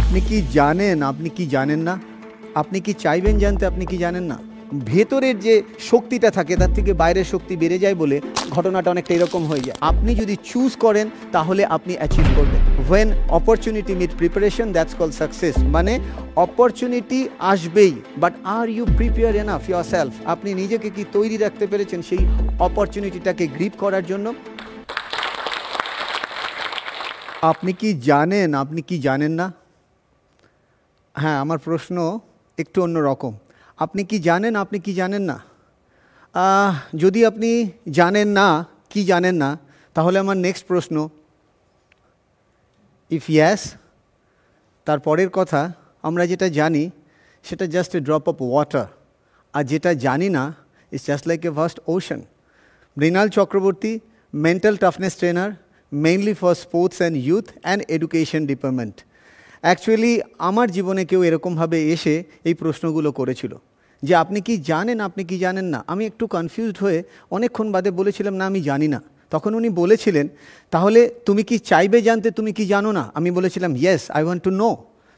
আপনি কি জানেন, আপনি কি জানেন না? আপনি কি চাইবেন জানতে, আপনি কি জানেন না? ভেতরের যে শক্তিটা থাকে, তার থেকে বাইরের শক্তি বেড়ে যায় বলে ঘটনাটা অনেকটা এরকম হয়ে যায়। আপনি যদি চুজ করেন, তাহলে আপনি অ্যাচিভ করবেন। When opportunity meet preparation that's call success মানে অপরচুনিটি আসবেই but are you prepare enough yourself আপনি নিজেকে কি তৈরি রাখতে পেরেছেন সেই অপরচুনিটিটাকে গ্রিপ করার জন্য? আপনি কি জানেন, আপনি কি জানেন না? হ্যাঁ আমার প্রশ্ন একটু অন্য রকম। আপনি কি জানেন, আপনি কি জানেন না? যদি আপনি জানেন না, কি জানেন না, তাহলে আমার নেক্সট প্রশ্ন। ইফ ইয়াস তারপরের কথা, আমরা যেটা জানি, সেটা just a drop of water আর যেটা জানি না is just like a vast ocean Mrinal Chakraborty mental toughness trainer mainly for sports and youth and education department actually আমার জীবনে কেউ এরকমভাবে এসে এই প্রশ্নগুলো করেছিল যে আপনি কি জানেন, আপনি কি জানেন না? আমি একটু কনফিউজড হয়ে অনেকক্ষণ বাদে বলেছিলাম, না, আমি জানি না। তখন উনি বলেছিলেন, তাহলে তুমি কি চাইবে জানতে, তুমি কি জানো না? আমি বলেছিলাম yes I want to know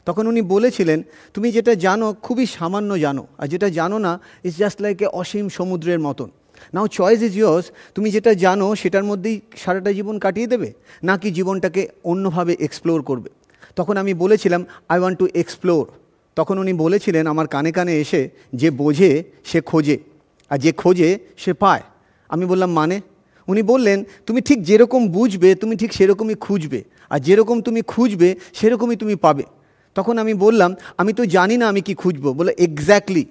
তখন উনি বলেছিলেন, তুমি যেটা জানো, খুবই সামান্য জানো, আর যেটা জানো না ইজ জাস্ট লাইক এ অসীম সমুদ্রের মতন। নাও চয়েস ইজ ইয়োর্স তুমি যেটা জানো, সেটার মধ্যেই সারাটা জীবন কাটিয়ে দেবে, নাকি জীবনটাকে অন্যভাবে এক্সপ্লোর করবে? তখন আমি বলেছিলাম আই ওয়ান্ট টু এক্সপ্লোর তখন উনি বলেছিলেন আমার কানে কানে এসে, যে বোঝে, সে খোঁজে, আর যে খোঁজে, সে পায়। আমি বললাম মানে? উনি বললেন, তুমি ঠিক যেরকম বুঝবে, তুমি ঠিক সেরকমই খুঁজবে, আর যেরকম তুমি খুঁজবে, সেরকমই তুমি পাবে। তখন আমি বললাম, আমি তো জানি না আমি কি খুঁজবো। বলে এক্স্যাক্টলি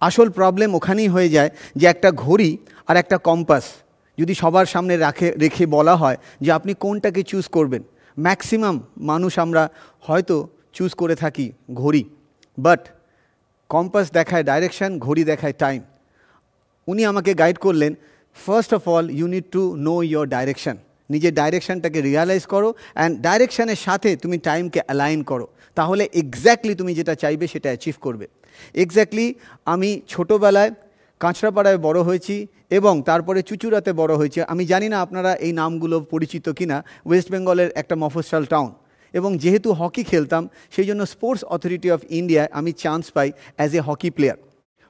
আসল প্রবলেম ওখানেই হয়ে যায় যে একটা ঘড়ি আর একটা কম্পাস যদি সবার সামনে রাখে, রেখে বলা হয় যে আপনি কোনটাকে চুজ করবেন। ম্যাক্সিমাম মানুষ আমরা হয়তো চুজ করে থাকি ঘড়ি। বাট কম্পাস দেখায় ডাইরেকশন, ঘড়ি দেখায় টাইম। উনি আমাকে গাইড করলেন, first of all, you need to know your direction. নিজের ডাইরেকশনটাকে রিয়ালাইজ করো অ্যান্ড ডাইরেকশানের সাথে তুমি টাইমকে অ্যালাইন করো। তাহলে এক্স্যাক্টলি তুমি যেটা চাইবে সেটা অ্যাচিভ করবে। এক্স্যাক্টলি আমি ছোটোবেলায় কাঁচরাপাড়ায় বড় হয়েছি এবং তারপরে চুচুড়াতে বড় হয়েছে। আমি জানি না আপনারা এই নামগুলো পরিচিত কিনা ওয়েস্ট বেঙ্গলের একটা মফস্বল টাউন এবং যেহেতু হকি খেলতাম, সেই জন্য স্পোর্টস অথরিটি অফ ইন্ডিয়ায় আমি chance pi as a hockey player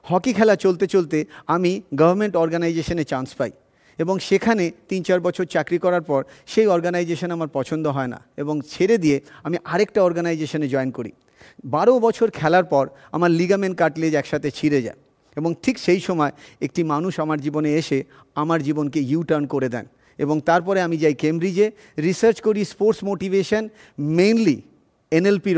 hockey খেলা চলতে চলতে আমি গভর্নমেন্ট অর্গানাইজেশনে চান্স পাই। এবং সেখানে তিন চার বছর চাকরি করার পর সেই অর্গানাইজেশন আমার পছন্দ হয় না এবং ছেড়ে দিয়ে আমি আরেকটা অর্গানাইজেশনে জয়েন করি। বারো বছর খেলার পর আমার লিগামেন্ট কাটলেজ একসাথে ছিঁড়ে যায়। এবং ঠিক সেই সময় একটি মানুষ আমার জীবনে এসে আমার জীবনকে ইউ টার্ন করে দেন। এবং তারপরে আমি যাই কেমব্রিজে রিসার্চ করি স্পোর্টস মোটিভেশন মেইনলি এনএলপির